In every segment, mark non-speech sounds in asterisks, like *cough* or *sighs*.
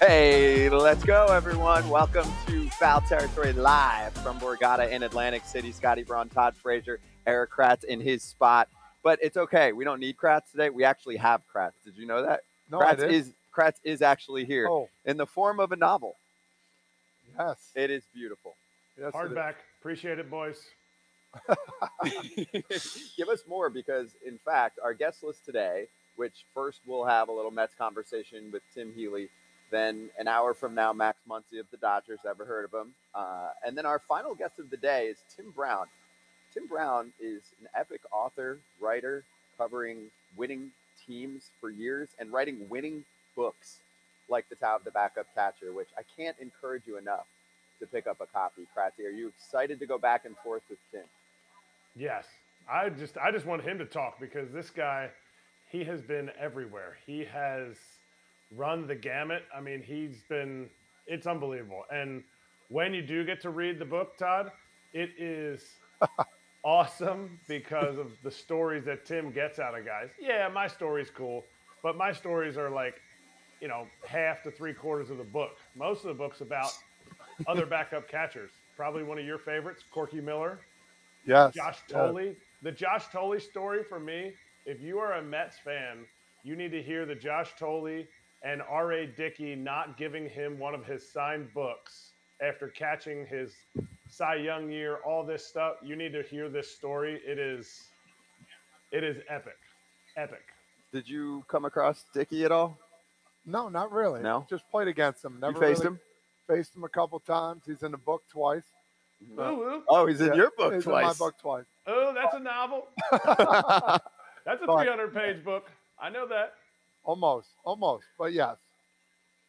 Hey, let's go, everyone. Welcome to Foul Territory Live from Borgata in Atlantic City. Scotty Braun, Todd Frazier, Erik Kratz in his spot. But it's okay. We don't need Kratz today. We actually have Kratz. Did you know that? No, I Kratz didn't. is Kratz is actually here Oh, in the form of a novel. yes. It is beautiful. yes it is. Hardback. Appreciate it, boys. *laughs* Give us more because, in fact, our guest list today, which first we'll have a little Mets conversation with Tim Healey, then an hour from now, Max Muncy of the Dodgers. Ever heard of him? Uh, and then our final guest of the day is Tim Brown. Tim Brown is an epic author, writer, covering winning teams for years and writing winning books like The Tao of the Backup Catcher, which I can't encourage you enough to pick up a copy. Kratzy, are you excited to go back and forth with Tim? Yes. I just I just want him to talk because this guy, he has been everywhere. He has run the gamut. I mean, he's been it's unbelievable. And when you do get to read the book, Todd, it is *laughs* awesome because of the stories that Tim gets out of guys. Yeah, my story's cool, but my stories are like, you know, half to three quarters of the book. Most of the book's about *laughs* other backup catchers. Probably one of your favorites, Corky Miller. Yes. Josh. Thole. The Josh Thole story for me, if you are a Mets fan, you need to hear the Josh Thole and R.A. Dickey not giving him one of his signed books after catching his Cy Young year, all this stuff. You need to hear this story. It is it is epic. Epic. Did you come across Dickey at all? No, not really. No? Just played against him. Never you faced really him? Faced him a couple times. He's in the book twice. Mm-hmm. Ooh, ooh. Oh, he's in Yeah, your book He's twice. in my book twice. Oh, that's a novel. *laughs* That's a 300 page book. I know that. Almost, almost. But yes.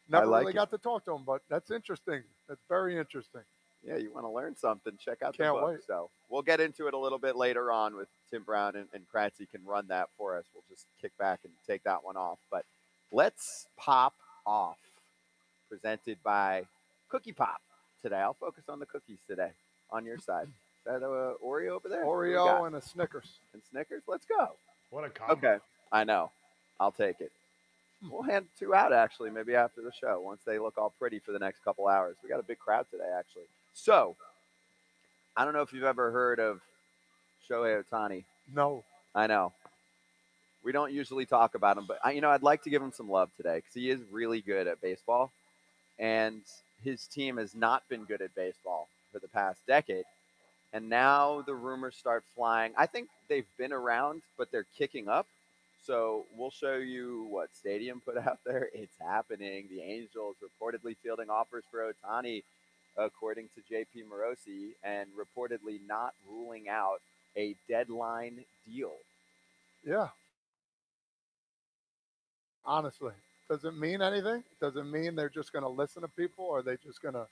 Never like really it. got to talk to him, but that's interesting. That's very interesting. yeah, you want to learn something? Check out Can't the book. wait. So we'll get into it a little bit later on with Tim Brown and, and Kratzy can run that for us. We'll just kick back and take that one off. But let's pop off. Presented by Cookie Pop today. I'll focus on the cookies today on your side. *clears throat* Is that uh, Oreo over there? What we got? Oreo and a Snickers. and Snickers. Let's go. What a combo. Okay. I know. I'll take it. We'll hand two out actually, maybe after the show, once they look all pretty for the next couple hours. We got a big crowd today, actually. So, I don't know if you've ever heard of Shohei Ohtani. No. I know. We don't usually talk about him, but I, you know, I'd like to give him some love today because he is really good at baseball, and his team has not been good at baseball for the past decade. And now the rumors start flying. I think they've been around, but they're kicking up. So we'll show you what Stadium put out there. It's happening. The Angels reportedly fielding offers for Ohtani, according to JP Morosi, and reportedly not ruling out a deadline deal. Yeah. Honestly, does it mean anything? Does it mean they're just going to listen to people or are they just going to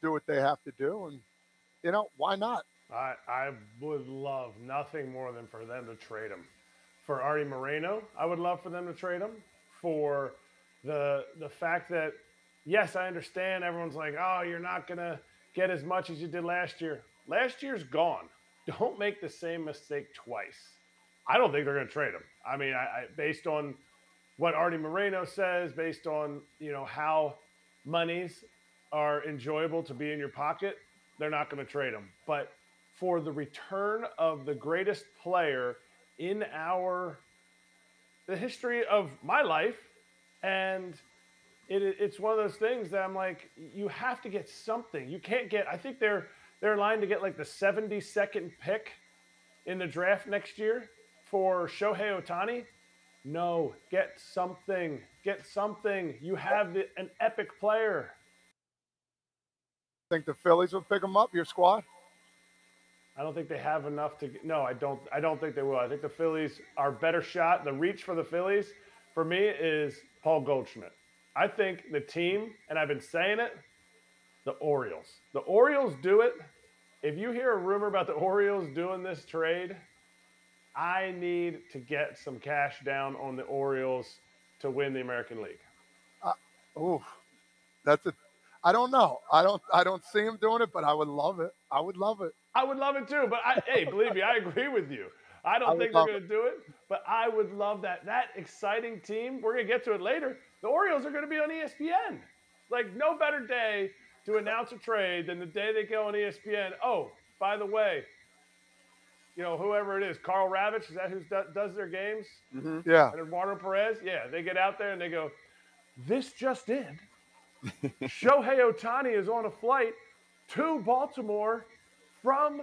do what they have to do? And, you know, why not? I, I would love nothing more than for them to trade him. For Arte Moreno, I would love for them to trade him. For the the fact that, yes, I understand everyone's like, oh, you're not gonna get as much as you did last year. Last year's gone. Don't make the same mistake twice. I don't think they're gonna trade him. I mean, I, I based on what Arte Moreno says, based on you know how monies are enjoyable to be in your pocket, they're not going to trade him. But for the return of the greatest player in our the history of my life, and it, it's one of those things that I'm like, you have to get something. You can't get. I think they're they're line to get like the 72nd pick in the draft next year for Shohei Ohtani. No, get something. Get something. You have an epic player. Think the Phillies will pick them up, your squad? I don't think they have enough to. No, I don't. I don't think they will. I think the Phillies are better shot. The reach for the Phillies, for me, is Paul Goldschmidt. I think the team, and I've been saying it, the Orioles. The Orioles do it. If you hear a rumor about the Orioles doing this trade, I need to get some cash down on the Orioles to win the American League. Uh, Ooh, that's a. I don't know. I don't. I don't see him doing it, but I would love it. I would love it. I would love it too, but I, hey, believe me, I agree with you. I *laughs* don't I think they're going to do it, but I would love that. That exciting team. We're going to get to it later. The Orioles are going to be on ESPN. Like no better day to announce a trade than the day they go on ESPN. Oh, by the way, you know whoever it is, Karl Ravech, is that who does their games? Mm-hmm. Yeah. And Eduardo Perez, yeah, they get out there and they go, "This just in: *laughs* Shohei Ohtani is on a flight to Baltimore from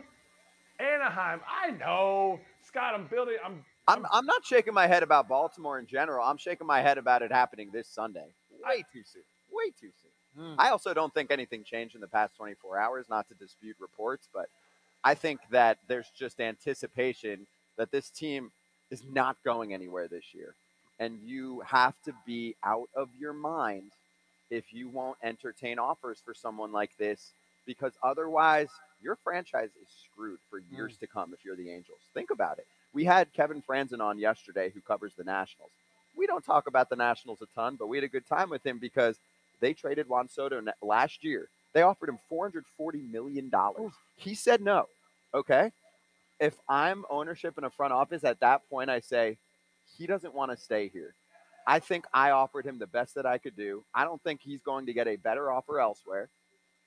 Anaheim." I know, Scott. I'm building. I'm. I'm, I'm not shaking my head about Baltimore in general. I'm shaking my head about it happening this Sunday. Way too soon. Way too soon. Mm. I also don't think anything changed in the past 24 hours, not to dispute reports, but I think that there's just anticipation that this team is not going anywhere this year. And you have to be out of your mind if you won't entertain offers for someone like this, because otherwise your franchise is screwed for years mm. to come if you're the Angels. Think about it. We had Kevin Franzen on yesterday who covers the Nationals. We don't talk about the Nationals a ton, but we had a good time with him because they traded Juan Soto last year. They offered him $440 million. He said no. Okay. If I'm ownership in a front office at that point, I say, he doesn't want to stay here. I think I offered him the best that I could do. I don't think he's going to get a better offer elsewhere,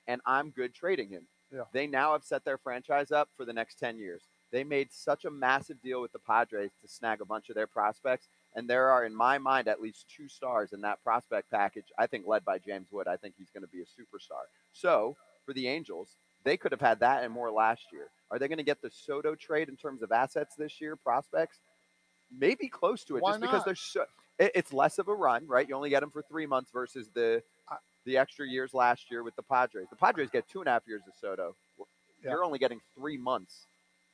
and I'm good trading him. Yeah. They now have set their franchise up for the next 10 years. They made such a massive deal with the Padres to snag a bunch of their prospects, and there are, in my mind, at least two stars in that prospect package. I think led by James Wood. I think he's going to be a superstar. So for the Angels, they could have had that and more last year. Are they going to get the Soto trade in terms of assets this year, prospects? Maybe close to it, Why just because not? there's so, it, it's less of a run, right? You only get them for three months versus the the extra years last year with the Padres. The Padres get two and a half years of Soto. Yeah. You're only getting three months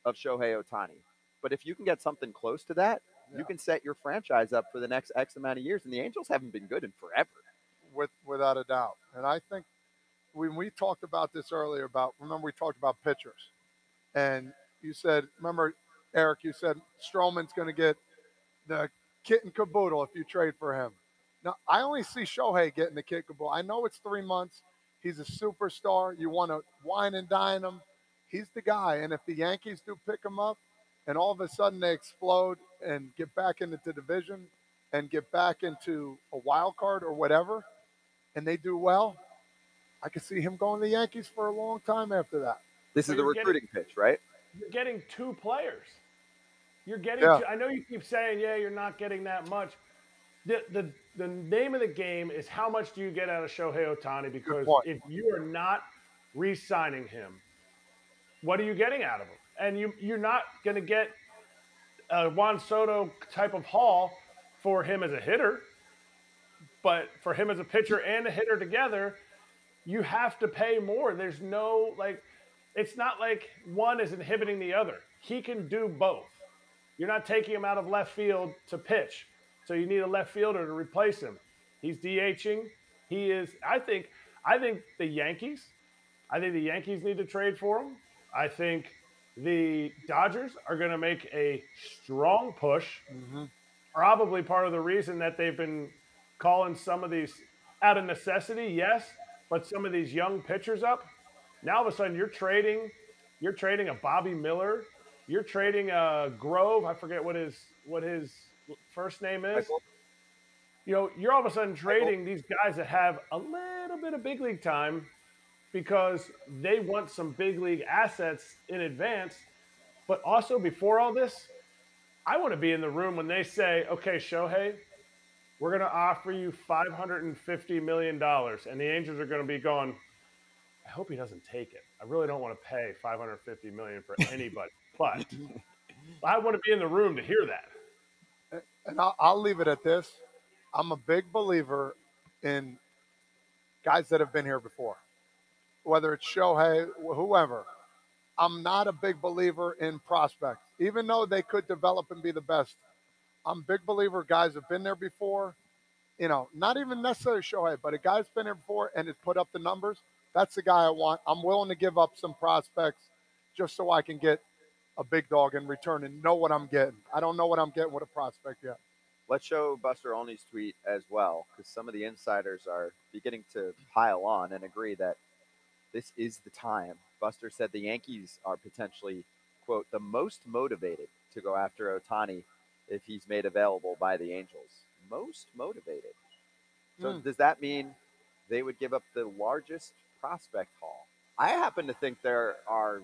of Shohei Ohtani. But if you can get something close to that, Yeah. you can set your franchise up for the next X amount of years. And the Angels haven't been good in forever. with without a doubt. And I think when we talked about this earlier about remember we talked about pitchers, and you said remember Erik, you said Stroman's going to get the kit and caboodle if you trade for him. Now I only see Shohei getting the kit and. I know it's three months. He's a superstar. You want to wine and dine him. He's the guy. And if the Yankees do pick him up, and all of a sudden they explode and get back into the division and get back into a wild card or whatever, and they do well, I could see him going to the Yankees for a long time after that. This But is the you're getting- recruiting pitch, right? You're getting two players. You're getting. Yeah. Two, I know you keep saying, yeah, you're not getting that much. The, the the name of the game is how much do you get out of Shohei Ohtani? Because if you are not re-signing him, what are you getting out of him? And you you're not going to get a Juan Soto type of haul for him as a hitter, but for him as a pitcher and a hitter together, you have to pay more. There's no like, it's not like one is inhibiting the other. He can do both. You're not taking him out of left field to pitch, so you need a left fielder to replace him. He's DHing. He is. I think. I think the Yankees. I think the Yankees need to trade for him. I think the Dodgers are going to make a strong push. Mm-hmm. Probably part of the reason that they've been calling some of these out of necessity, yes, but some of these young pitchers up. Now all of a sudden you're trading, you're trading a Bobby Miller, you're trading a Grove. I forget what his what his first name is. Michael? You know, you're all of a sudden trading these guys that have a little bit of big league time because they want some big league assets in advance. But also before all this, I want to be in the room when they say, "Okay, Shohei, we're going to offer you 550 million dollars," and the Angels are going to be going. I hope he doesn't take it. I really don't want to pay 550 million for *laughs* anybody, but I want to be in the room to hear that. And I'll, I'll leave it at this. I'm a big believer in guys that have been here before, whether it's Shohei, whoever. I'm not a big believer in prospects, even though they could develop and be the best. I'm a big believer guys have been there before. You know, not even necessarily Shohei, but a guy's been here before and has put up the numbers. That's the guy I want. I'm willing to give up some prospects just so I can get a big dog in return and know what I'm getting. I don't know what I'm getting with a prospect yet. Let's show Buster Olney's tweet as well, because some of the insiders are beginning to pile on and agree that this is the time. Buster said the Yankees are potentially, quote, the most motivated to go after Ohtani if he's made available by the Angels. Most motivated. So Hmm. does that mean they would give up the largest prospect haul. I happen to think there are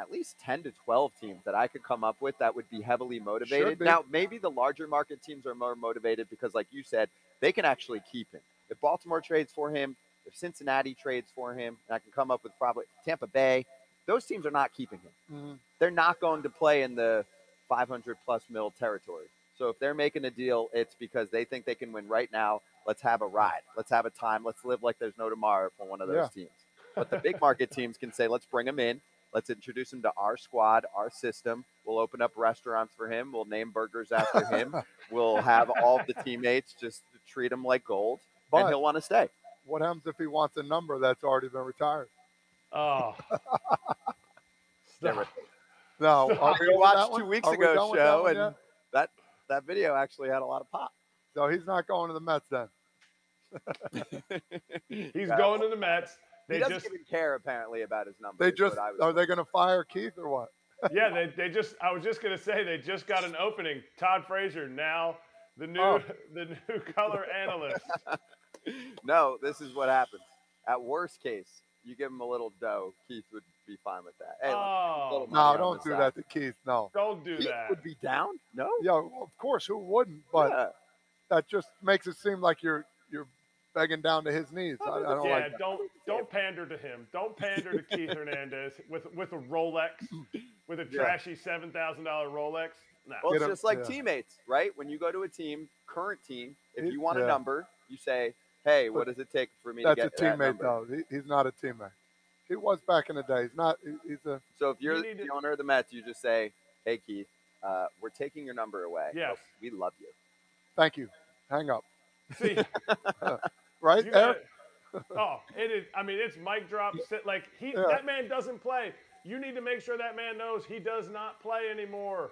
at least 10 to 12 teams that I could come up with that would be heavily motivated. be. Now, maybe the larger market teams are more motivated because, like you said, they can actually keep him. If Baltimore trades for him, if Cincinnati trades for him, and I can come up with probably Tampa Bay, those teams are not keeping him. Mhm. They're not going to play in the 500 plus mil territory. So if they're making a deal, it's because they think they can win right now. Let's have a ride. Let's have a time. Let's live like there's no tomorrow for one of those Yeah. teams. But the big market teams can say, let's bring him in. Let's introduce him to our squad, our system. We'll open up restaurants for him. We'll name burgers after him. *laughs* we'll have all the teammates just treat him like gold, and But he'll want to stay. what happens if he wants a number that's already been retired? Oh. Get *laughs* Stop. rid- No, So we watched two weeks Are we ago done that show, and yet? that that video actually had a lot of pop. So he's not going to the Mets then. *laughs* He's Yeah. going to the Mets. He They doesn't just even care apparently about his numbers. They just what I was are they going to fire Keith or what? *laughs* yeah, they, they just I was just gonna say they just got an opening. Todd Frazier now the new Oh. *laughs* the new color analyst. *laughs* no, this is what happens. At worst case, you give him a little dough. Keith would be fine with that. Hey, Oh No, don't do side. that to Keith. No. don't do Keith that. would be down. No, Yeah, well, of course, who wouldn't? But Yeah. that just makes it seem like you're you're begging down to his knees. I, I don't yeah, like that. don't don't pander to him. Don't pander to Keith Hernandez with with a Rolex, with a Yeah. trashy seven thousand dollar Rolex. No. well, it's just like yeah. teammates, right? When you go to a team, current team, if you want a number, you say, "Hey, But what does it take for me That's to a get that teammate, though. He, he's not a teammate. He was back in the day. He's not. he- He's a. So if you're You the to- owner of the Mets, you just say, "Hey, Keith, uh, we're taking your number away. Yes. but we love you." Thank you. Hang up. See, *laughs* Right, you Erik? gotta- oh, it is. I mean, it's mic drop. Sit like he. Yeah. That man doesn't play. You need to make sure that man knows he does not play anymore.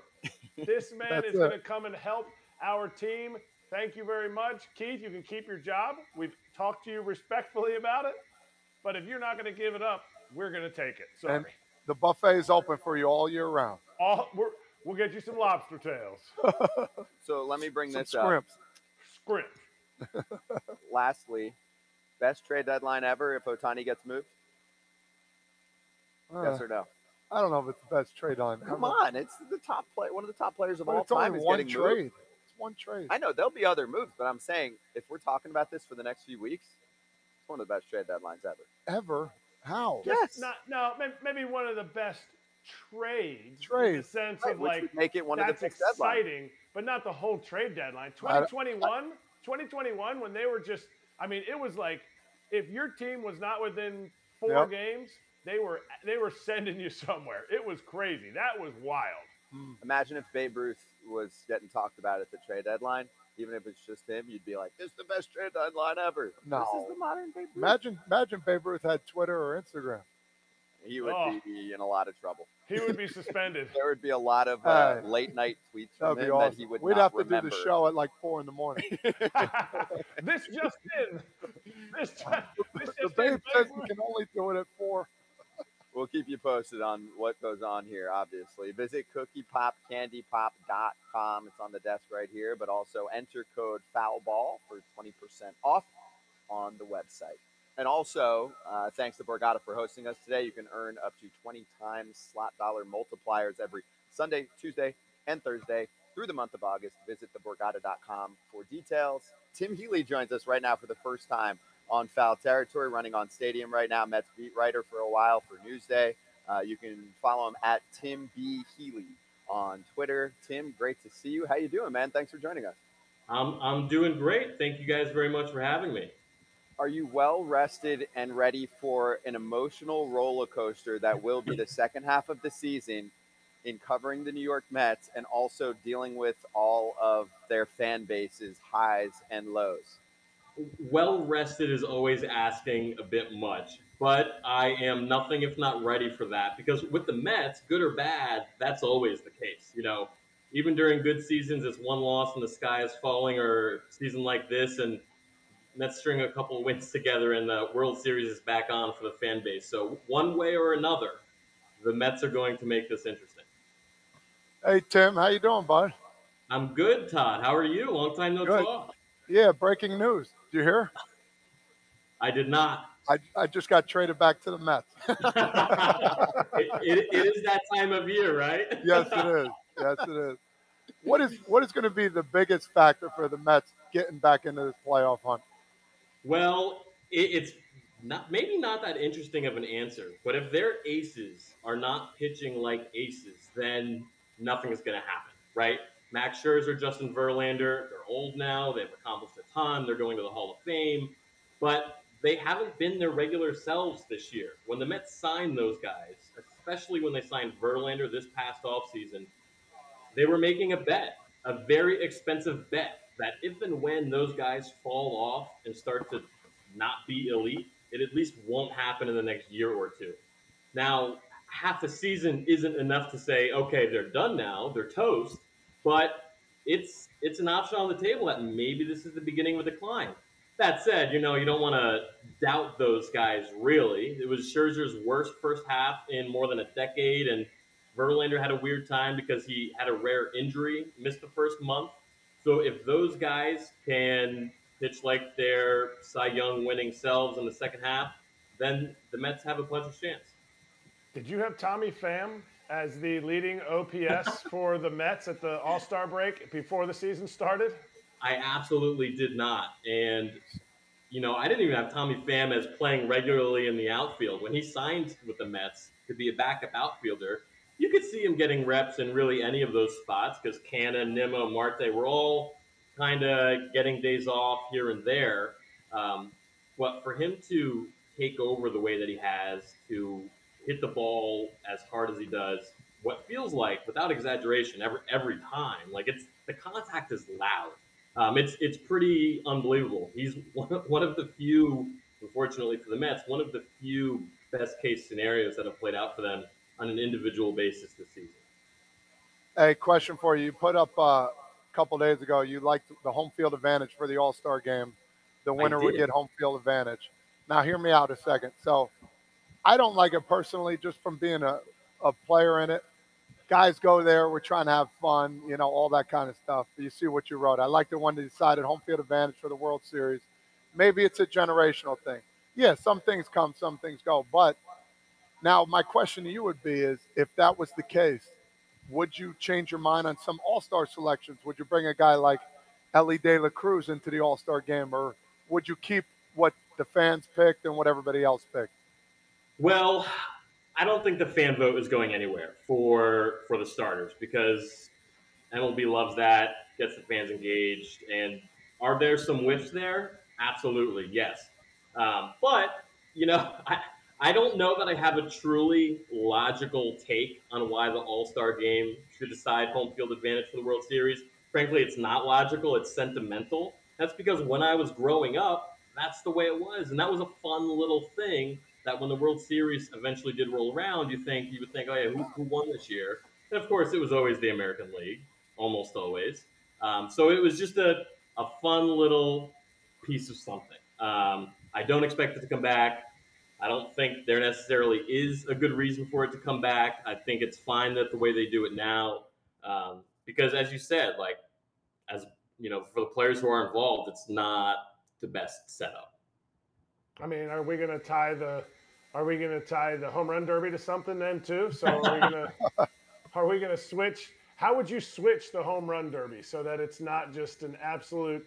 This *laughs* man is going to come and help our team. Thank you very much, Keith. You can keep your job. We've talked to you respectfully about it, but if you're not going to give it up, we're going to take it. Sorry. And the buffet is open for you all year round. All we're, we'll get you some lobster tails. *laughs* So let me bring Some this up. scrimps. Scrimp. Lastly, best trade deadline ever if Ohtani gets moved. Uh, yes or no? I don't know if it's the best trade on. Come on, it's the top play, one of the top players of But all it's time only is one getting trade. moved. It's one trade. I know there'll be other moves, but I'm saying if we're talking about this for the next few weeks, it's one of the best trade deadlines ever. Ever? How? Yes. Not no, maybe one of the best trades. In the sense Right, of like make it one of the that's best deadlines. exciting, but not the whole trade deadline. I don't- 2021, 2021, when they were just, I mean, it was like if your team was not within four Yep. games, they were they were sending you *laughs* somewhere. It was crazy. That was wild. Hmm. Imagine if Babe Ruth was getting talked about at the trade deadline. Even if it's just him, you'd be like, "This is the best trade deadline ever." No, This is the modern Babe Ruth. Imagine, imagine Babe Ruth had Twitter or Instagram. He would Oh. be in a lot of trouble. He would be *laughs* suspended. There would be a lot of uh, Hey. late night tweets from him awesome. that he would We'd not have to remember. do the show at like four in the morning. *laughs* *laughs* this just in. This, just- this the just Babe in. says he can only do it at four. We'll keep you posted on what goes on here, obviously. Visit cookiepopcandypop.com. It's on the desk right here, but also enter code FOULBALL for 20% off on the website. And also, uh, thanks to Borgata for hosting us today. You can earn up to 20 times slot dollar multipliers every Sunday, Tuesday, and Thursday through the month of August. Visit theborgata.com for details. Tim Healey joins us right now for the first time on foul territory, running on Stadium right now. Mets beat writer for a while for Newsday. Uh, you can follow him at Tim B Healey on Twitter. Tim, great to see you. How you doing, man? Thanks for joining us. I'm I'm doing great. Thank you guys very much for having me. Are you well rested and ready for an emotional roller coaster that will be the second half of the season in covering the New York Mets and also dealing with all of their fan base's highs and lows? Well rested is always asking a bit much, but I am nothing if not ready for that because with the Mets, good or bad, that's always the case. You know, even during good seasons, it's one loss and the sky is falling, or season like this, and Mets string a couple wins together, and the World Series is back on for the fan base. So one way or another, the Mets are going to make this interesting. Hey Tim, how you doing, bud? I'm good, Todd. How are you? Long time no Good. talk. Yeah, breaking news. Did you hear? I did not. I, I just got traded back to the Mets. *laughs* it, it, it is that time of year, right? yes, it is. Yes, it is. What is what is going to be the biggest factor for the Mets getting back into this playoff hunt? Well, it, it's not maybe not that interesting of an answer, but if their aces are not pitching like aces, then nothing is going to happen, right? Max Scherzer, Justin Verlander, they're old now. They've accomplished a ton. They're going to the Hall of Fame, but they haven't been their regular selves this year. When the Mets signed those guys, especially when they signed Verlander this past offseason, they were making a bet, a very expensive bet, that if and when those guys fall off and start to not be elite, it at least won't happen in the next year or two. Now, half a season isn't enough to say, okay, they're done now, they're toast, but it's it's an option on the table that maybe this is the beginning of a decline. That said, you know, you don't want to doubt those guys really. It was Scherzer's worst first half in more than a decade, and Verlander had a weird time because he had a rare injury, missed the first month. So if those guys can pitch like their Cy Young winning selves in the second half, then the Mets have a puncher's chance. Did you have Tommy Pham as the leading OPS *laughs* for the Mets at the All Star break before the season started? I absolutely did not. And, you know, I didn't even have Tommy Pham as playing regularly in the outfield. When he signed with the Mets to be a backup outfielder, you could see him getting reps in really any of those spots because Canha, Nimmo, Marte were all kind of getting days off here and there. Um, but for him to take over the way that he has, to hit the ball as hard as he does, what feels like, without exaggeration, every every time, like it's the contact is loud. Um, it's it's pretty unbelievable. He's one of, one of the few, unfortunately for the Mets, one of the few best case scenarios that have played out for them on an individual basis this season. Hey, question for you. You put up uh, a couple days ago. You liked the home field advantage for the All Star game. The winner would get home field advantage. Now, hear me out a second. So, I don't like it personally, just from being a, a player in it guys go there. We're trying to have fun, you know, all that kind of stuff. You see what you wrote. I like the one that decided home field advantage for the World Series. Maybe it's a generational thing. Yeah, some things come, some things go. But now my question to you would be is if that was the case, would you change your mind on some all-star selections? Would you bring a guy like Elly De La Cruz into the all-star game or would you keep what the fans picked and what everybody else picked? Well, I don't think the fan vote is going anywhere for for the starters because MLB loves that, gets the fans engaged, and are there some whiffs there? Absolutely, yes. Um, but you know, *laughs* I I don't know that I have a truly logical take on why the All Star Game should decide home field advantage for the World Series. Frankly, it's not logical; it's sentimental. That's because when I was growing up, that's the way it was, and that was a fun little thing that when the World Series eventually did roll around, you think you would think, oh yeah, who, who won this year? And of course, it was always the American League, almost always. Um, so it was just a, a fun little piece of something. Um, I don't expect it to come back. I don't think there necessarily is a good reason for it to come back. I think it's fine that the way they do it now, um, because as you said, like as you know, for the players who are involved, it's not the best setup. I mean, are we going to tie the are we going to tie the home run derby to something then too? So are we going *laughs* to are we going to switch? How would you switch the home run derby so that it's not just an absolute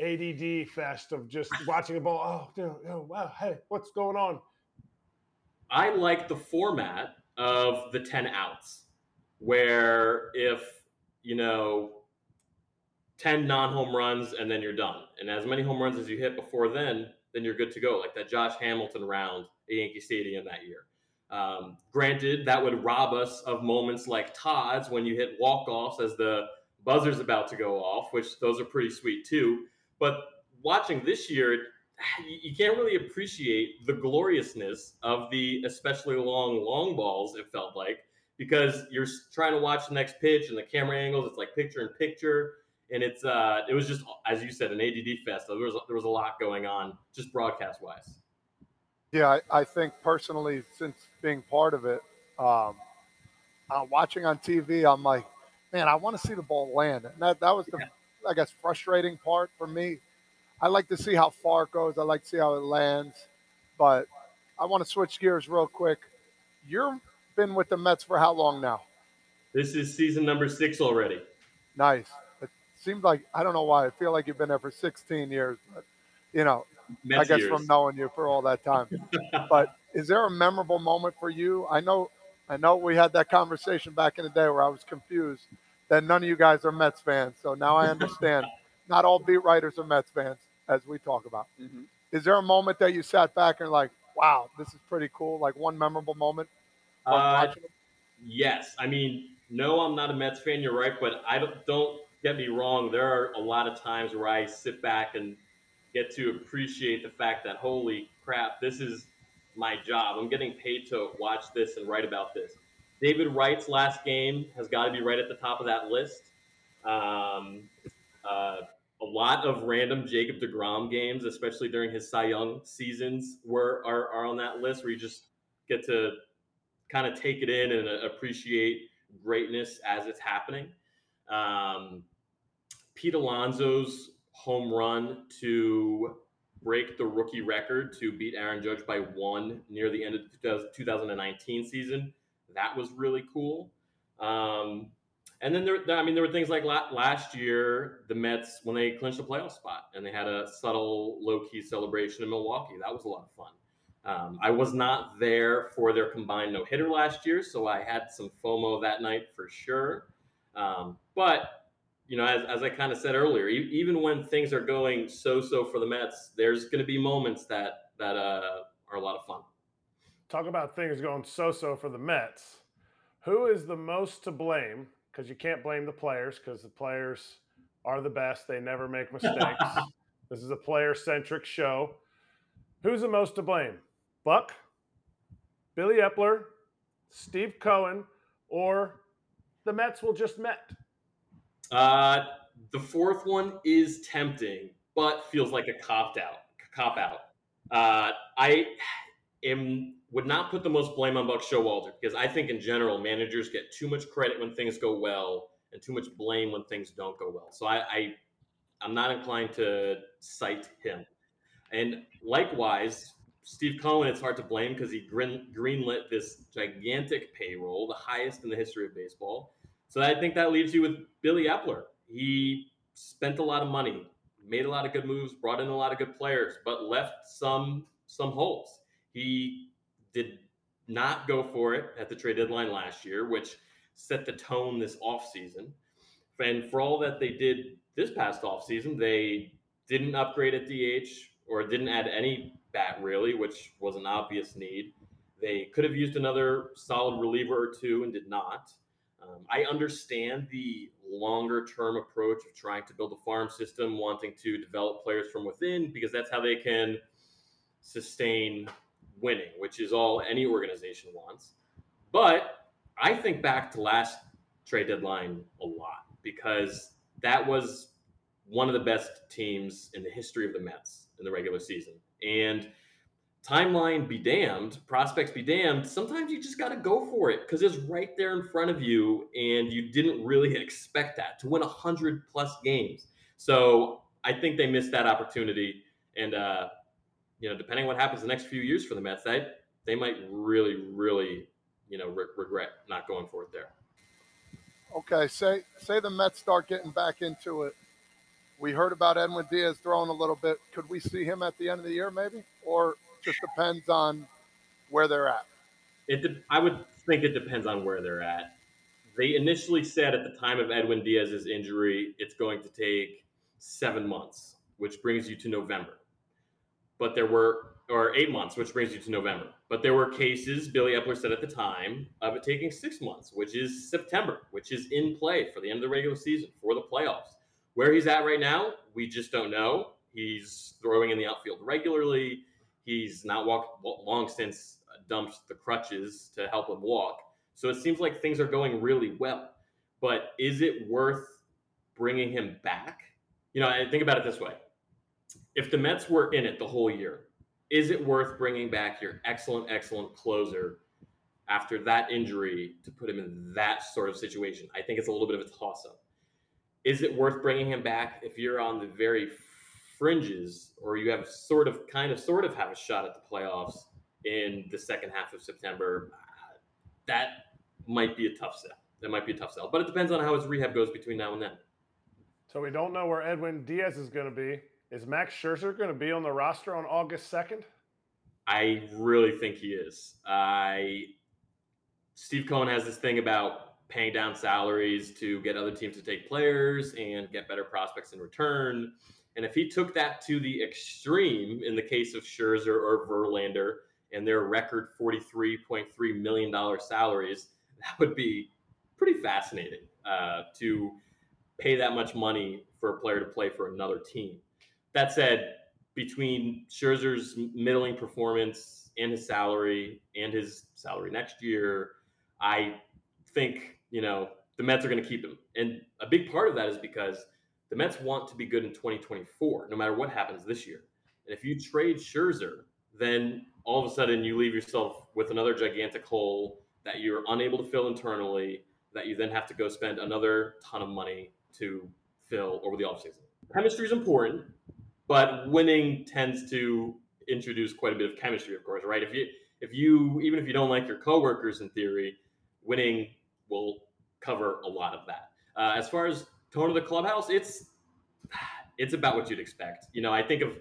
ADD fest of just watching a ball? Oh, you know, wow, hey, what's going on? I like the format of the ten outs, where if you know 10 non-home runs and then you're done. And as many home runs as you hit before then, then you're good to go. Like that Josh Hamilton round at Yankee Stadium that year. Um, granted, that would rob us of moments like Todd's when you hit walk-offs as the buzzer's about to go off, which those are pretty sweet too. But watching this year, you can't really appreciate the gloriousness of the especially long long balls. It felt like because you're trying to watch the next pitch and the camera angles. It's like picture in picture and it's uh, it was just as you said an ADD fest. There was there was a lot going on just broadcast wise. Yeah, I, I think personally, since being part of it, um, uh, watching on TV, I'm like, man, I want to see the ball land, and that that was the, yeah. I guess, frustrating part for me. I like to see how far it goes. I like to see how it lands. But I want to switch gears real quick. You've been with the Mets for how long now? This is season number six already. Nice. It seems like I don't know why. I feel like you've been there for 16 years, but you know, Mets I guess years. from knowing you for all that time. *laughs* but is there a memorable moment for you? I know, I know we had that conversation back in the day where I was confused that none of you guys are Mets fans. So now I understand. *laughs* Not all beat writers are Mets fans, as we talk about. Mhm. Is there a moment that you sat back and like, wow, this is pretty cool? Like one memorable moment Uh? Yes, I mean, no, I'm not a Mets fan. You're right, but I don't. Don't get me wrong. There are a lot of times where I sit back and get to appreciate the fact that holy crap, this is my job. I'm getting paid to watch this and write about this. David Wright's last game has got to be right at the top of that list. Um, uh, a lot of random Jacob Degrom games, especially during his Cy Young seasons, were are, are on that list where you just get to kind of take it in and appreciate greatness as it's happening. Um, Pete Alonso's home run to break the rookie record to beat Aaron Judge by one near the end of the 2019 season. That was really cool. Um, and then there, I mean, there were things like last year, the Mets when they clinched a playoff spot and they had a subtle, low-key celebration in Milwaukee. That was a lot of fun. Um, I was not there for their combined no hitter last year, so I had some FOMO that night for sure. Um, but you know, as, as I kind of said earlier, e- even when things are going so-so for the Mets, there's going to be moments that that uh, are a lot of fun. Talk about things going so so for the Mets. Who is the most to blame? Because you can't blame the players because the players are the best. They never make mistakes. *laughs* this is a player centric show. Who's the most to blame? Buck, Billy Eppler, Steve Cohen, or the Mets will just Met? Uh, the fourth one is tempting, but feels like a cop out. Cop out. Uh, I am would not put the most blame on Buck Showalter because I think in general managers get too much credit when things go well and too much blame when things don't go well. So I, I I'm not inclined to cite him. And likewise, Steve Cohen, it's hard to blame because he green, greenlit this gigantic payroll, the highest in the history of baseball. So I think that leaves you with Billy Eppler. He spent a lot of money, made a lot of good moves, brought in a lot of good players, but left some some holes. He did not go for it at the trade deadline last year, which set the tone this offseason. And for all that they did this past offseason, they didn't upgrade at DH or didn't add any bat really, which was an obvious need. They could have used another solid reliever or two and did not. Um, I understand the longer term approach of trying to build a farm system, wanting to develop players from within, because that's how they can sustain winning, which is all any organization wants. But I think back to last trade deadline a lot because that was one of the best teams in the history of the Mets in the regular season. And timeline be damned, prospects be damned. Sometimes you just got to go for it because it's right there in front of you, and you didn't really *laughs* expect that to win hundred plus games. So I think they missed that opportunity, and uh, you know, depending on what happens the next few years for the Mets, that they might really, really, you know, re- regret not going for it there. Okay, say say the Mets start getting back into it. We heard about Edwin Diaz throwing a little bit. Could we see him at the end of the year, maybe, or just depends on where they're at? It, de- I would think it depends on where they're at. They initially said at the time of Edwin Diaz's injury, it's going to take seven months, which brings you to November. But there were, or eight months, which brings you to November. But there were cases, Billy Eppler said at the time, of it taking six months, which is September, which is in play for the end of the regular season, for the playoffs. Where he's at right now, we just don't know. He's throwing in the outfield regularly. He's not walked long since dumped the crutches to help him walk. So it seems like things are going really well. But is it worth bringing him back? You know, I think about it this way. If the Mets were in it the whole year, is it worth bringing back your excellent, excellent closer after that injury to put him in that sort of situation? I think it's a little bit of a toss up. Is it worth bringing him back if you're on the very fringes, or you have sort of, kind of, sort of have a shot at the playoffs in the second half of September, that might be a tough sell. That might be a tough sell, but it depends on how his rehab goes between now and then. So we don't know where Edwin Diaz is going to be. Is Max Scherzer going to be on the roster on August second? I really think he is. I Steve Cohen has this thing about paying down salaries to get other teams to take players and get better prospects in return. And if he took that to the extreme in the case of Scherzer or Verlander and their record $43.3 million salaries, that would be pretty fascinating uh, to pay that much money for a player to play for another team. That said, between Scherzer's middling performance and his salary and his salary next year, I think, you know, the Mets are going to keep him. And a big part of that is because the Mets want to be good in 2024, no matter what happens this year. And if you trade Scherzer, then all of a sudden you leave yourself with another gigantic hole that you're unable to fill internally, that you then have to go spend another ton of money to fill over the offseason. Chemistry is important, but winning tends to introduce quite a bit of chemistry, of course, right? If you if you even if you don't like your coworkers in theory, winning will cover a lot of that. Uh, as far as tone of the clubhouse, it's it's about what you'd expect. You know, I think of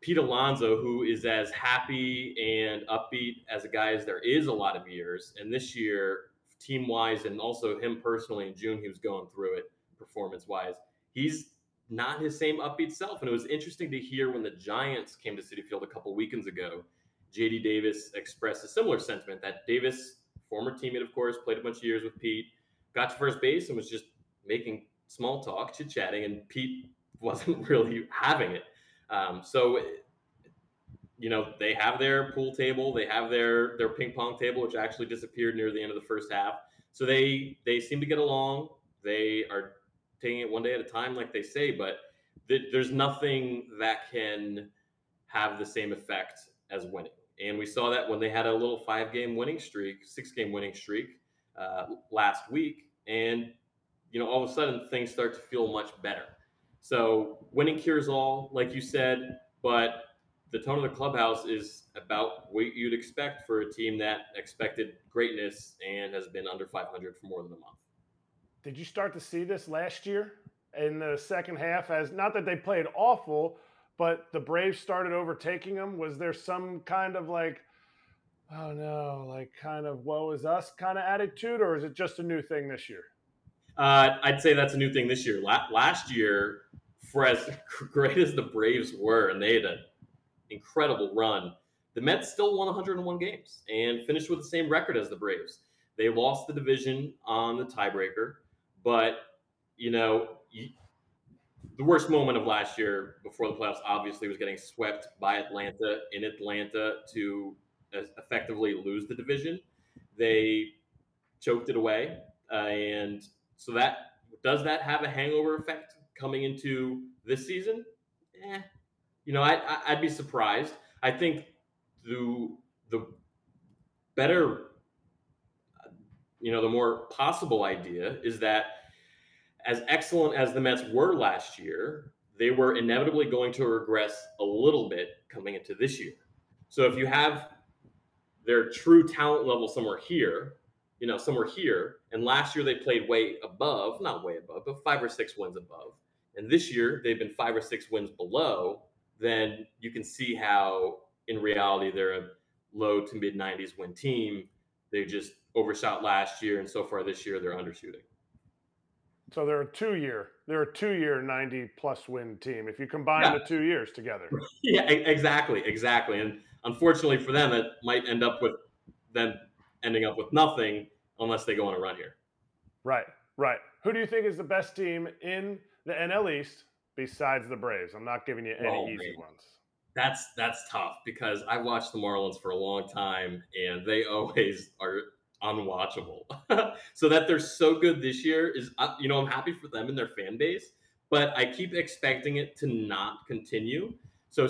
Pete Alonso, who is as happy and upbeat as a guy as there is a lot of years, and this year, team wise, and also him personally in June, he was going through it performance wise. He's not his same upbeat self. And it was interesting to hear when the Giants came to Citi Field a couple weekends ago. JD Davis expressed a similar sentiment that Davis, former teammate, of course, played a bunch of years with Pete, got to first base and was just making small talk, chit chatting, and Pete *laughs* wasn't really having it. Um, so, you know, they have their pool table, they have their their ping pong table, which actually disappeared near the end of the first half. So they they seem to get along. They are taking it one day at a time, like they say, but th- there's nothing that can have the same effect as winning. And we saw that when they had a little five game winning streak, six game winning streak uh, last week. And, you know, all of a sudden things start to feel much better. So winning cures all, like you said, but the tone of the clubhouse is about what you'd expect for a team that expected greatness and has been under 500 for more than a month. Did you start to see this last year in the second half? As not that they played awful, but the Braves started overtaking them. Was there some kind of like, oh no, like kind of woe is us kind of attitude, or is it just a new thing this year? Uh, I'd say that's a new thing this year. La- last year, for as *laughs* great as the Braves were, and they had an incredible run, the Mets still won 101 games and finished with the same record as the Braves. They lost the division on the tiebreaker. But you know, you, the worst moment of last year before the playoffs obviously was getting swept by Atlanta in Atlanta to effectively lose the division. They choked it away, uh, and so that does that have a hangover effect coming into this season? Eh, you know, I, would be surprised. I think the the better you know, the more possible idea is that as excellent as the Mets were last year, they were inevitably going to regress a little bit coming into this year. So if you have their true talent level somewhere here, you know, somewhere here, and last year they played way above, not way above, but five or six wins above, and this year they've been five or six wins below, then you can see how in reality they're a low to mid 90s win team. They just overshot last year, and so far this year they're undershooting. So they're a two year, they're a two year ninety plus win team. If you combine yeah. the two years together. *laughs* Yeah, exactly, exactly. And unfortunately for them, it might end up with them ending up with nothing unless they go on a run here. Right, right. Who do you think is the best team in the NL East besides the Braves? I'm not giving you any oh, easy man. ones. That's that's tough because I watched the Marlins for a long time and they *laughs* always are unwatchable. *laughs* so that they're so good this year is, uh, you know, I'm happy for them and their fan base, but I keep expecting it to not continue. So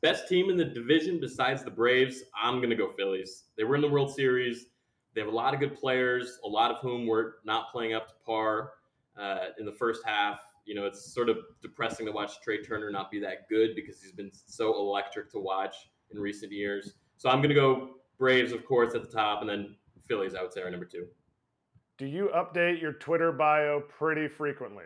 best team in the division besides the Braves, I'm going to go Phillies. They were in the World Series. They have a lot of good players, a lot of whom were not playing up to par uh, in the first half. You know, it's sort of depressing to watch Trea Turner not be that good because he's been so electric to watch in recent years. So I'm going to go Braves, of course, at the top, and then Phillies, I would say, are number two. Do you update your Twitter bio pretty frequently?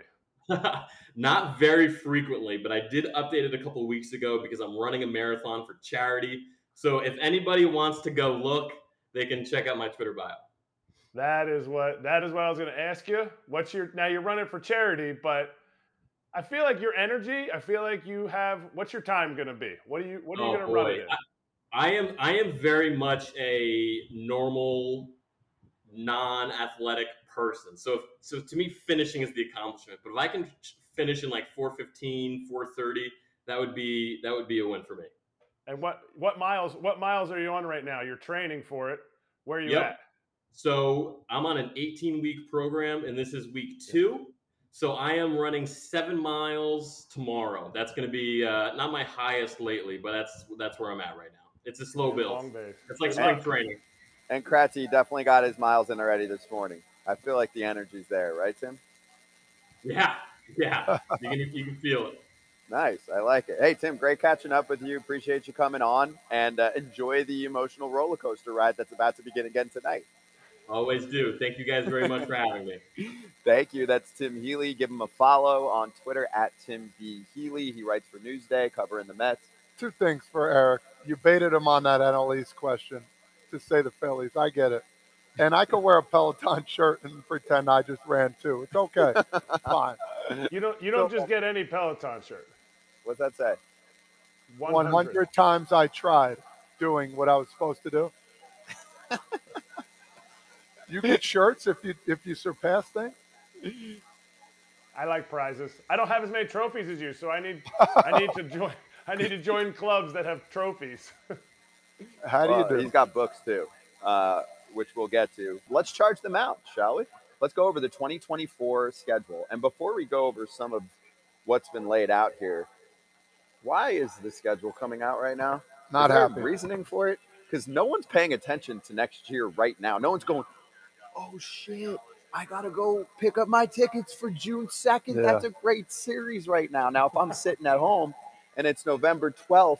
*laughs* Not very frequently, but I did update it a couple of weeks ago because I'm running a marathon for charity. So if anybody wants to go look, they can check out my Twitter bio. That is what that is what I was going to ask you. What's your now you're running for charity, but I feel like your energy. I feel like you have. What's your time going to be? What are you What are you Oh, going to run it in? I am I am very much a normal, non-athletic person. So if, so to me, finishing is the accomplishment. But if I can finish in like 415, 430, that would be that would be a win for me. And what what miles what miles are you on right now? You're training for it. Where are you Yep. at? So I'm on an 18 week program, and this is week two. So I am running seven miles tomorrow. That's going to be uh, not my highest lately, but that's that's where I'm at right now. It's a slow build. It's like spring training. And Kratzy definitely got his miles in already this morning. I feel like the energy's there, right, Tim? Yeah, yeah. You can you can feel it. Nice. I like it. Hey, Tim, great catching up with you. Appreciate you coming on and uh, enjoy the emotional roller coaster ride that's about to begin again tonight. Always do. Thank you guys very much for having me. *laughs* Thank you. That's Tim Healey. Give him a follow on Twitter at Tim B. Healey. He writes for Newsday, covering the Mets. Two things for Erik. You baited him on that NL East question to say the Phillies. I get it. And I could wear a Peloton *laughs* shirt and pretend I just ran too. It's okay. *laughs* Fine. You don't you don't So- just get any Peloton shirt. What's that say? 100 times I tried doing what I was supposed to do. *laughs* you get shirts if you if you surpass things. I like prizes. I don't have as many trophies as you, so I need I need to join I need to join clubs that have trophies. How do you do? He's got books too, uh, which we'll get to. Let's charge them out, shall we? Let's go over the 2024 schedule. And before we go over some of what's been laid out here, why is the schedule coming out right now? Not happy. reasoning for it? Because no one's paying attention to next year right now. No one's going, oh shit, I gotta go pick up my tickets for June 2nd. Yeah. That's a great series right now. Now, if I'm sitting at home and it's November 12th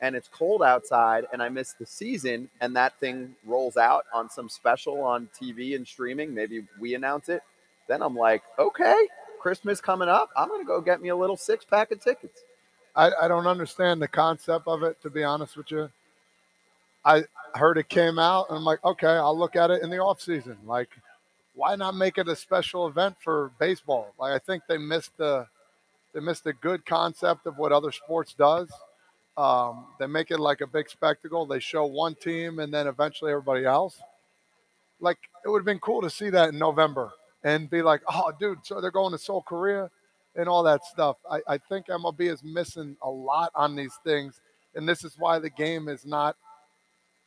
and it's cold outside and I miss the season and that thing rolls out on some special on TV and streaming, maybe we announce it, then I'm like, okay, Christmas coming up. I'm gonna go get me a little six pack of tickets. I, I don't understand the concept of it, to be honest with you. I heard it came out, and I'm like, okay, I'll look at it in the off season. Like, why not make it a special event for baseball? Like, I think they missed the they missed a good concept of what other sports does. Um, they make it like a big spectacle. They show one team and then eventually everybody else. Like, it would have been cool to see that in November and be like, oh, dude, so they're going to Seoul, Korea and all that stuff. I, I think MLB is missing a lot on these things, and this is why the game is not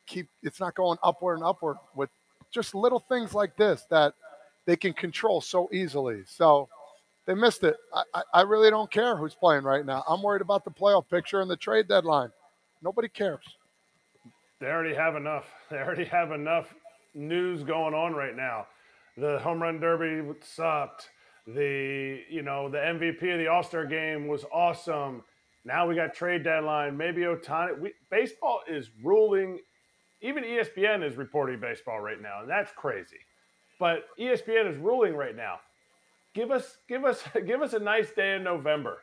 keep it's not going upward and upward with just little things like this that they can control so easily. So they missed it. I, I, I really don't care who's playing right now. I'm worried about the playoff picture and the trade deadline. Nobody cares. They already have enough. *laughs* They already have enough news going on right now. The home run derby sucked. The you know the MVP of the All Star game was awesome. Now we got trade deadline. Maybe Ohtani. We, baseball is ruling. Even ESPN is reporting baseball right now, and that's crazy. But ESPN is ruling right now. Give us, give us, *laughs* give us a nice day in November.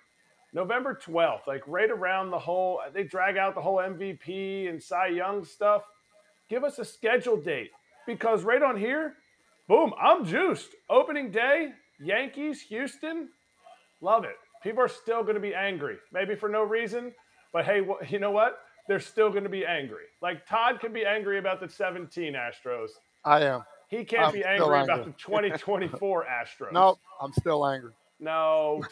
November 12th, like right around the whole, they drag out the whole MVP and Cy Young stuff. Give us a schedule date because right on here, boom, I'm juiced. Opening day, Yankees, Houston, love it. People are still going to be angry, maybe for no reason, but hey, you know what? They're still going to be angry. Like Todd can be angry about the 17 Astros. I am. He can't I'm be still angry about the 2024 Astros. No, I'm still angry. *laughs* No.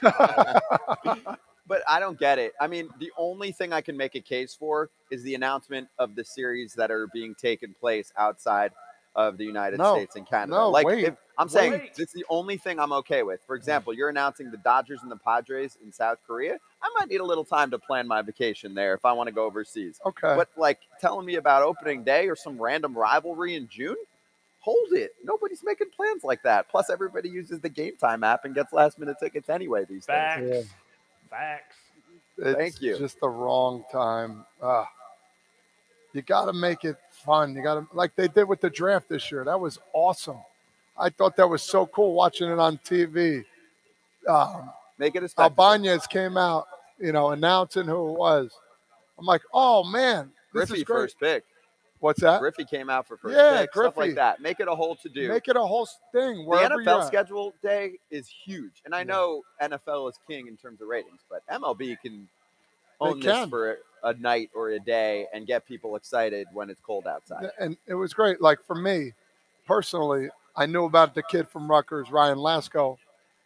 But I don't get it. I mean, the only thing I can make a case for is the announcement of the series that are being taken place outside of the United No. States and Canada. No, like, wait. if, I'm saying Wait. it's the only thing I'm okay with. For example, you're announcing the Dodgers and the Padres in South Korea. I might need a little time to plan my vacation there if I want to go overseas. Okay. But like telling me about opening day or some random rivalry in June, hold it. Nobody's making plans like that. Plus, everybody uses the Game Time app and gets last minute tickets anyway these days. Facts. Yeah. Facts. It's Thank you. Just the wrong time. Ah. you got to make it fun. You got to like they did with the draft this year. That was awesome. I thought that was so cool watching it on TV. Um, Make it a spectacle. Albanez came out, you know, announcing who it was. I'm like, oh man, this Griffey is great. first pick. What's that? Griffey came out for first Yeah, pick. Stuff Griffey. like that. Make it a whole to do. Make it a whole thing. the NFL schedule day is huge, and I Yeah. know NFL is king in terms of ratings, but MLB can own They this can. for a night or a day and get people excited when it's cold outside. and it was great. Like for me personally, I knew about the kid from Rutgers, Ryan Lasko.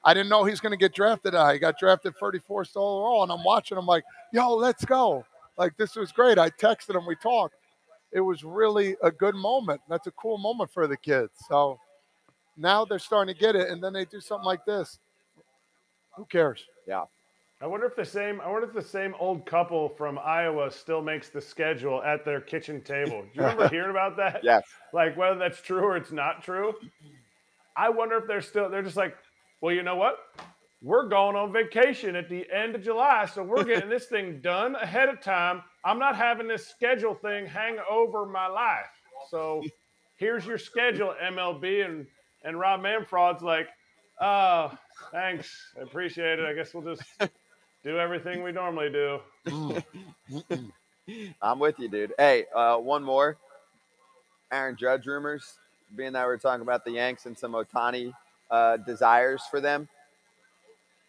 I didn't know he's going to get drafted. I got drafted 34th overall, and I'm watching. I'm like, yo, let's go. Like this was great. I texted him. We talked. It was really a good moment. That's a cool moment for the kids. So now they're starting to get it, and then they do something like this. Who cares? Yeah. I wonder if the same I wonder if the same old couple from Iowa still makes the schedule at their kitchen table. Do you remember *laughs* hearing about that? Yes. Like whether that's true or it's not true. I wonder if they're still they're just like, well, you know what? We're going on vacation at the end of July, so we're getting *laughs* this thing done ahead of time. I'm not having this schedule thing hang over my life. So here's your schedule, MLB and and Rob Manfred's like, oh, thanks, I appreciate it. I guess we'll just *laughs* do everything we normally do. *laughs* I'm with you, dude. Hey, uh, one more. Aaron Judge rumors. Being that we're talking about the Yanks and some Ohtani uh, desires for them.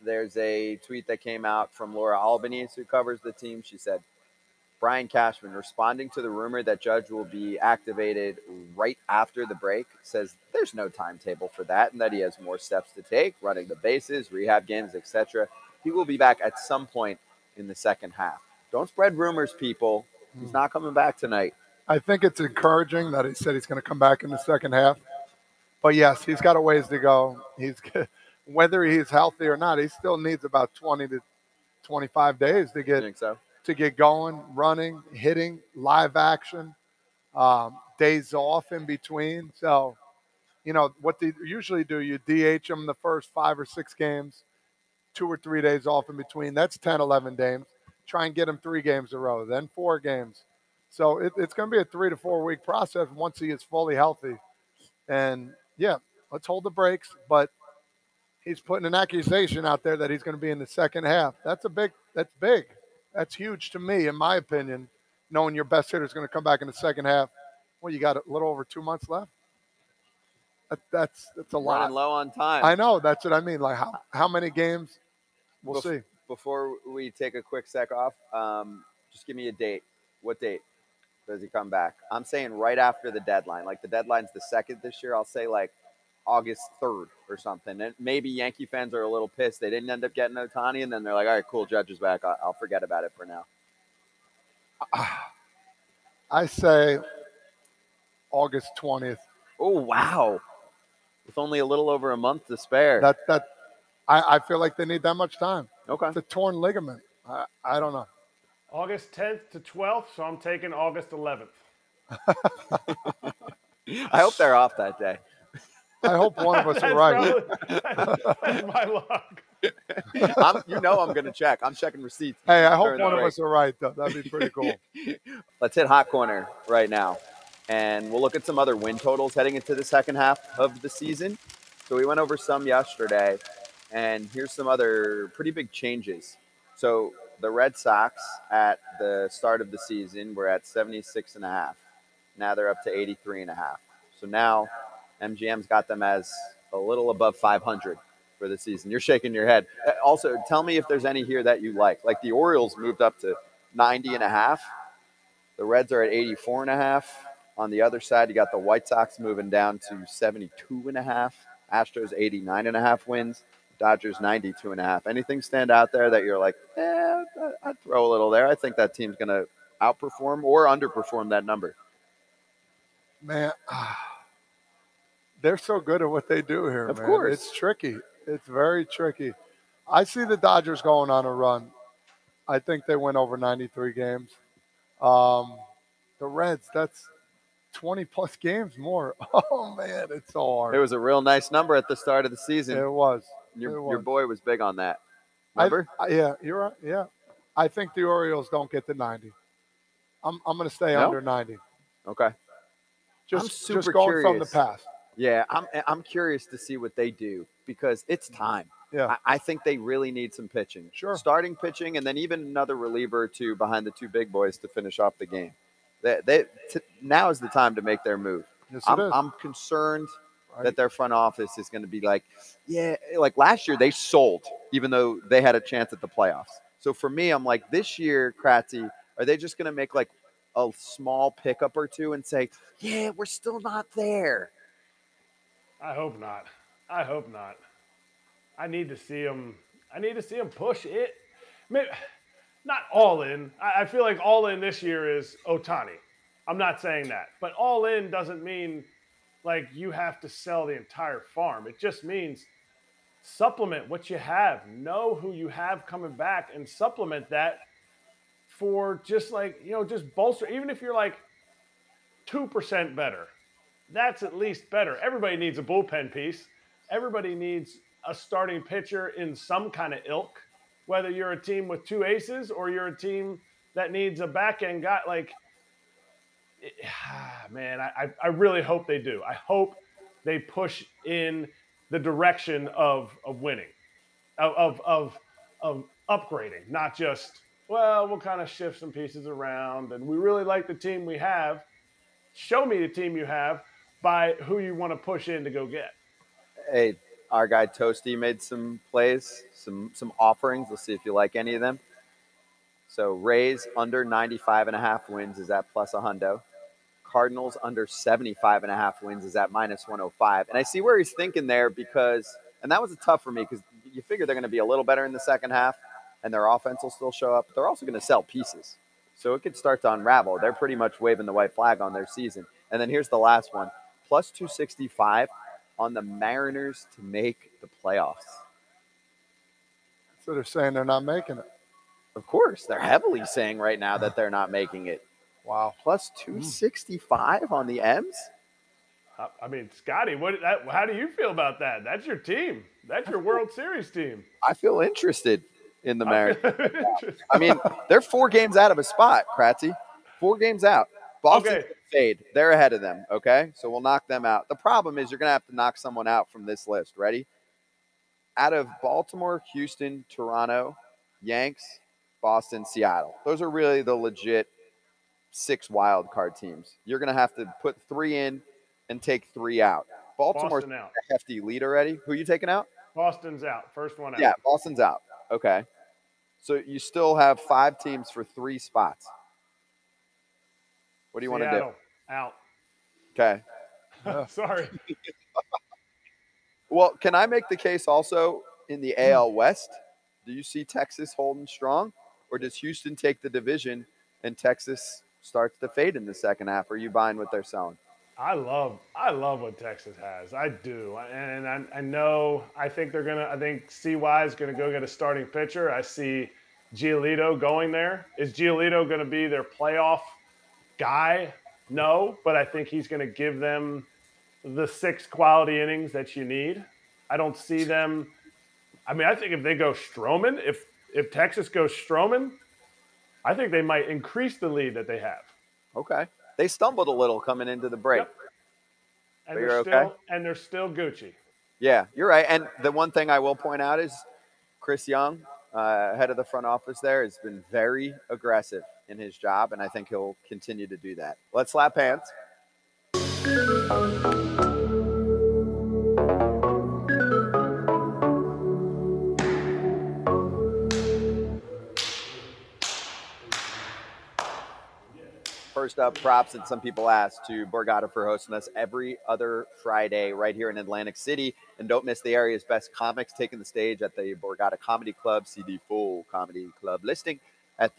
There's a tweet that came out from Laura Albanese, who covers the team. She said, Brian Cashman, responding to the rumor that Judge will be activated right after the break, says there's no timetable for that and that he has more steps to take, running the bases, rehab games, etc. He will be back at some point in the second half. Don't spread rumors, people. He's hmm. not coming back tonight. I think it's encouraging that he said he's going to come back in the second half. But yes, he's got a ways to go. He's whether he's healthy or not, he still needs about 20 to 25 days to get think so? To get going, running, hitting, live action, um, days off in between. So, you know what they usually do: you DH them the first five or six games, two or three days off in between. That's 10, 11 games. Try and get him three games a row, then four games. So it, it's going to be a three to four week process once he is fully healthy. And yeah, let's hold the brakes. But he's putting an accusation out there that he's going to be in the second half. That's a big. That's big. That's huge to me, in my opinion. Knowing your best hitter is going to come back in the second half. Well, you got a little over two months left. That, that's that's a lot. Running low on time. I know. That's what I mean. Like how how many games? We'll Bef- see. Before we take a quick sec off, um, just give me a date. What date does he come back? I'm saying right after the deadline. Like the deadline's the second this year. I'll say like August 3rd or something. And maybe Yankee fans are a little pissed. They didn't end up getting Ohtani, and then they're like, all right, cool, Judge is back. I'll, I'll forget about it for now. *sighs* I say August twentieth. Oh, wow. With only a little over a month to spare. That that I, I feel like they need that much time. okay. It's a torn ligament. I, I don't know. August 10th to 12th, so I'm taking August 11th. *laughs* I hope they're off that day. I hope one of us are right. probably- that's my luck. I'm, you know I'm going to check. I'm checking receipts. Hey, I hope one of break. us are right though. That'd be pretty cool. *laughs* Let's hit hot corner right now. And we'll look at some other win totals heading into the second half of the season. So we went over some yesterday, and here's some other pretty big changes. So the Red Sox at the start of the season were at 76 and a half. Now they're up to 83 and a half. So now MGM's got them as a little above 500 for the season. You're shaking your head. Uh, Also, tell me if there's any here that you like. Like the Orioles moved up to 90 and a half. The Reds are at 84 and a half. On the other side, you got the White Sox moving down to 72 and a half. Astros 89 and a half wins. Dodgers 92 and a half. Anything stand out there that you're like, eh, I'd throw a little there. I think that team's going to outperform or underperform that number. Man, *sighs* they're so good at what they do here. Of man. course. it's tricky. It's very tricky. I see the Dodgers going on a run. I think they win over 93 games. Um, the Reds, that's 20 plus *laughs* games more. Oh man, it's so hard. It was a real nice number at the start of the season. It was. your, it your boy was big on that. Remember? I- yeah, you're right. Yeah, I think the Orioles don't get to 90. I'm I'm going to stay No? under 90. okay. Just super just going from the past. Yeah, I'm eh, I'm curious to see what they do because it's mm-hmm. time. Yeah. I, I think they really need some pitching. Sure. Starting pitching and then even another reliever or two behind the two big boys to finish off the game. They, they, t- now is the time to make their move. Yes, I'm. I'm concerned Right. that their front office is going to be like, yeah, like last year they sold, even though they had a chance at the playoffs. So for me, I'm like, this year, Kratzy, are they just going to make like a small pickup or two and say, yeah, we're still not there? I hope not. I hope not. I need to see him. I need to see him push it. Maybe, not all in. I, I feel like all in this year is Ohtani. I'm not saying that, but all in doesn't mean like you have to sell the entire farm. It just means supplement what you have. Know who you have coming back and supplement that for just like you know just bolster. Even if you're like two percent better, that's at least better. Everybody needs a bullpen piece. Everybody needs a starting pitcher in some kind of ilk, whether you're a team with two aces or you're a team that needs a back end guy. Like, *sighs* man, I, I- really hope they do. I hope they push in the direction of, of winning, of, of, of upgrading, not just, well, we'll kind of shift some pieces around and we really like the team we have. Show me the team you have by who you want to push in to go get. Hey, our guy Toasty made some plays, some some offerings. Let's see if you like any of them. So Rays under 95 and a half wins is at plus a hundo. Cardinals under 75 and a half wins is at minus 105. And I see where he's thinking there because, and that was tough for me because you figure they're going to be a little better in the second half and their offense will still show up. They're also going to sell pieces. So it could start to unravel. They're pretty much waving the white flag on their season. And then here's the last one plus 265 on the Mariners to make the playoffs. So they're saying they're not making it. Of course, they're heavily saying right now that they're not making it. *sighs* Wow. Plus hmm. 265 on the M's? I- I mean, Scotty, what? That, how do you feel about that? That's your team. That's your World Series team. I feel interested in the Mariners. Mariners. *laughs* I mean, they're four games out of a spot, Kratzy. Four games out. Boston Okay. Fade. They're ahead of them. Okay, so we'll knock them out. The problem is you're gonna have to knock someone out from this list. Ready? Out of Baltimore, Houston, Toronto, Yanks, Boston, Seattle. Those are really the legit six wild card teams. You're gonna have to put three in and take three out. Baltimore's Boston out. a hefty lead already. Who are you taking out? Boston's out. First one out. Yeah, Boston's out. Okay. So you still have five teams for three spots. What do you want to do? Out. Okay. *laughs* Sorry. *laughs* Well, can I make the case also in the hmm. AL West? Do you see Texas holding strong? Or does Houston take the division and Texas starts to fade in the second half? Are you buying what they're selling? I love I love what Texas has. I do, and I, I know I think they're gonna. I think CY is gonna go get a starting pitcher. I see Giolito going there. Is Giolito gonna be their playoff guy? No, but I think he's gonna give them the six quality innings that you need. I don't see them. I mean, I think if they go Stroman, if if Texas goes Stroman, I think they might increase the lead that they have. Okay. They stumbled a little coming into the break. Yep. And they're okay? still and they're still Gucci. Yeah, you're right. And the one thing I will point out is Chris Young, uh, head of the front office there, has been very aggressive in his job, and I think he'll continue to do that. Let's slap hands. First up, props that some people ask to Borgata for hosting us every other Friday right here in Atlantic City. And don't miss the area's best comics taking the stage at the Borgata Comedy Club. See the full comedy club listing at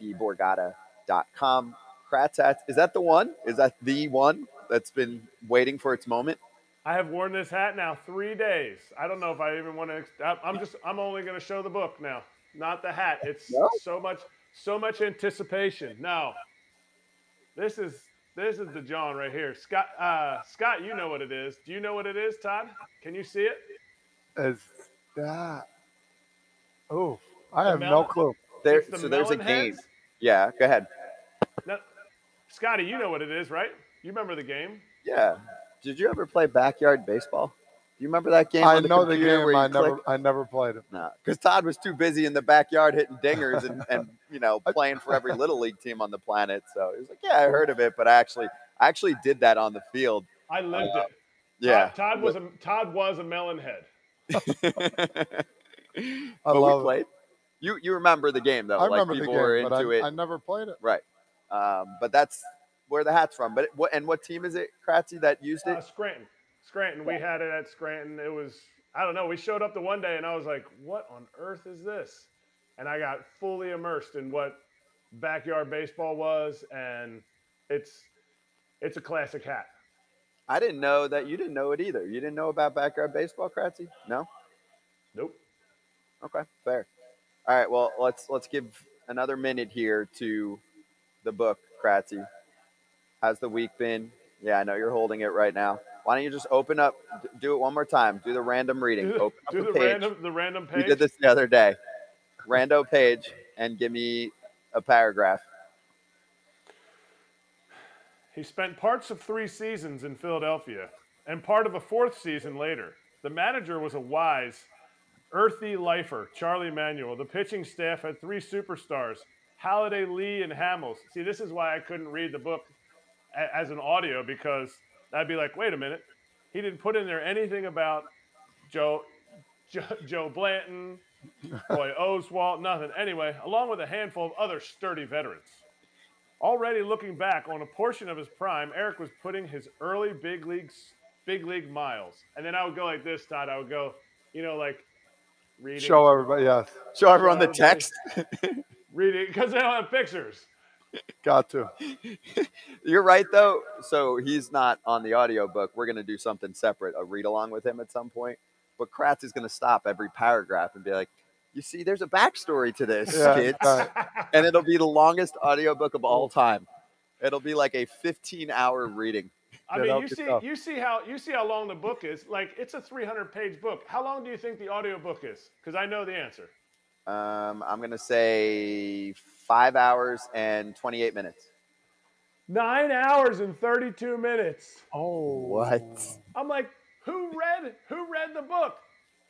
theborgata.com. Kratzat, is that the one? Is that the one that's been waiting for its moment? I have worn this hat now three days. I don't know if I even want to. I'm just. I'm only going to show the book now, not the hat. It's No? so much, so much anticipation. No, this is This is the John right here. Scott, uh, Scott, you know what it is. Do you know what it is, Todd? Can you see it? Is that? Oh, I have no clue. There, the so there's a game. heads? Yeah, go ahead. No, Scotty, you know what it is, right? You remember the game? Yeah. Did you ever play backyard baseball? Do you remember that game? I the know the game. I never, click? I never played it. No, because Todd was too busy in the backyard hitting dingers and, and *laughs* you know playing for every little league team on the planet. So he was like, "Yeah, I heard of it, but I actually, I actually did that on the field." I lived uh, it. Yeah, Todd, Todd was a Todd was a melon head. *laughs* but I we love it. Played. You you remember the game though? I like remember the people were game, but into I, it, I never played it. right? Um, but that's where the hat's from. But what and what team is it, Kratzy, that used Uh. Scranton. Scranton. We had it at Scranton. It was I don't know. We showed up the one day and I was like, "What on earth is this?" And I got fully immersed in what backyard baseball was, and it's it's a classic hat. I didn't know that you didn't know it either. You didn't know about backyard baseball, Kratzy? No. Nope. Okay, fair. All right, well let's let's give another minute here to the book, Kratzy. How's the week been? Yeah, I know you're holding it right now. Why don't you just open up, do it one more time, do the random reading. Do *laughs* open up do the, the page. random the random We page. did this the other day. Rando page, and give me a paragraph. He spent parts of three seasons in Philadelphia and part of a fourth season later. The manager was a wise, earthy lifer, Charlie Manuel. The pitching staff had three superstars, Halladay, Lee, and Hamels. See, this is why I couldn't read the book a- as an audio because I'd be like, wait a minute. He didn't put in there anything about Joe, Joe, Joe Blanton, Roy *laughs* Oswalt, nothing. Anyway, along with a handful of other sturdy veterans. Already looking back on a portion of his prime, Erik was putting his early big leagues, big league miles. And then I would go like this, Todd. I would go, you know, like reading, Show everybody. Yes, Show everyone the Okay. text. *laughs* reading, because they don't have pictures. got to. *laughs* You're right though. So he's not on the audio book. We're gonna do something separate, a read along with him at some point. But Kratz is gonna stop every paragraph and be like, "You see, there's a backstory to this, Yeah, kids," right. and it'll be the longest audiobook of all time. It'll be like a 15 hour reading. I mean, you see, tough. you see how you see how long the book is. Like, it's a 300 page book. How long do you think the audio book is? Because I know the answer. Um, I'm gonna say five hours and 28 minutes. Nine hours and 32 minutes. Oh, What? I'm like, who read who read the book?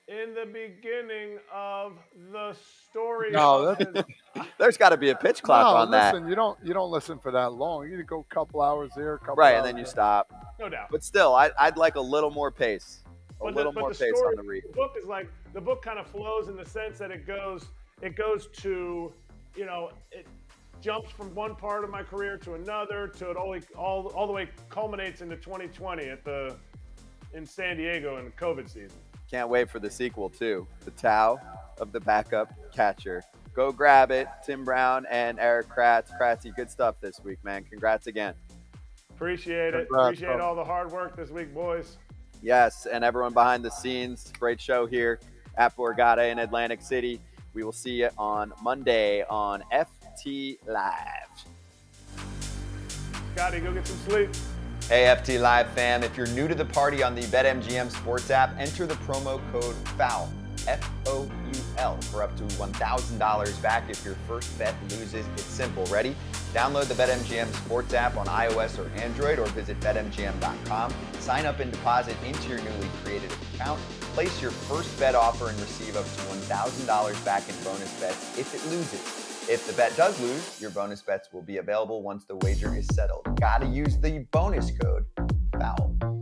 In the beginning of the story. No, of that's- his- There's got to be a pitch clock no, on that, listen, you don't you don't listen for that long. You go a couple hours here, a couple right? And then you there. stop. no doubt. But still, I, I'd like a little more pace, a But the- little but more the pace story- on the read. The book is like the book kind of flows in the sense that it goes it goes to you know it jumps from one part of my career to another to it all all, all the way culminates into 2020 at the in San Diego in the COVID season. Can't wait for the sequel too. The Tao of the backup catcher. Go grab it, Tim Brown and Erik Kratz. Kratzy, good stuff this week, man. Congrats again. Appreciate it. Congrats, Appreciate bro. all the hard work this week, boys. Yes, and everyone behind the scenes. Great show here at Borgata in Atlantic City. We will see you on Monday on FT Live. Scotty, go get some sleep. Hey, FT Live fam, if you're new to the party on the BetMGM Sports app, enter the promo code FOUL, F O U L, for up to $1,000 back if your first bet loses. It's simple. Ready? Download the BetMGM Sports app on iOS or Android or visit BetMGM.com. Sign up and deposit into your newly created account. Place your first bet offer and receive up to $1,000 back in bonus bets if it loses. If the bet does lose, your bonus bets will be available once the wager is settled. Gotta use the bonus code FOUL.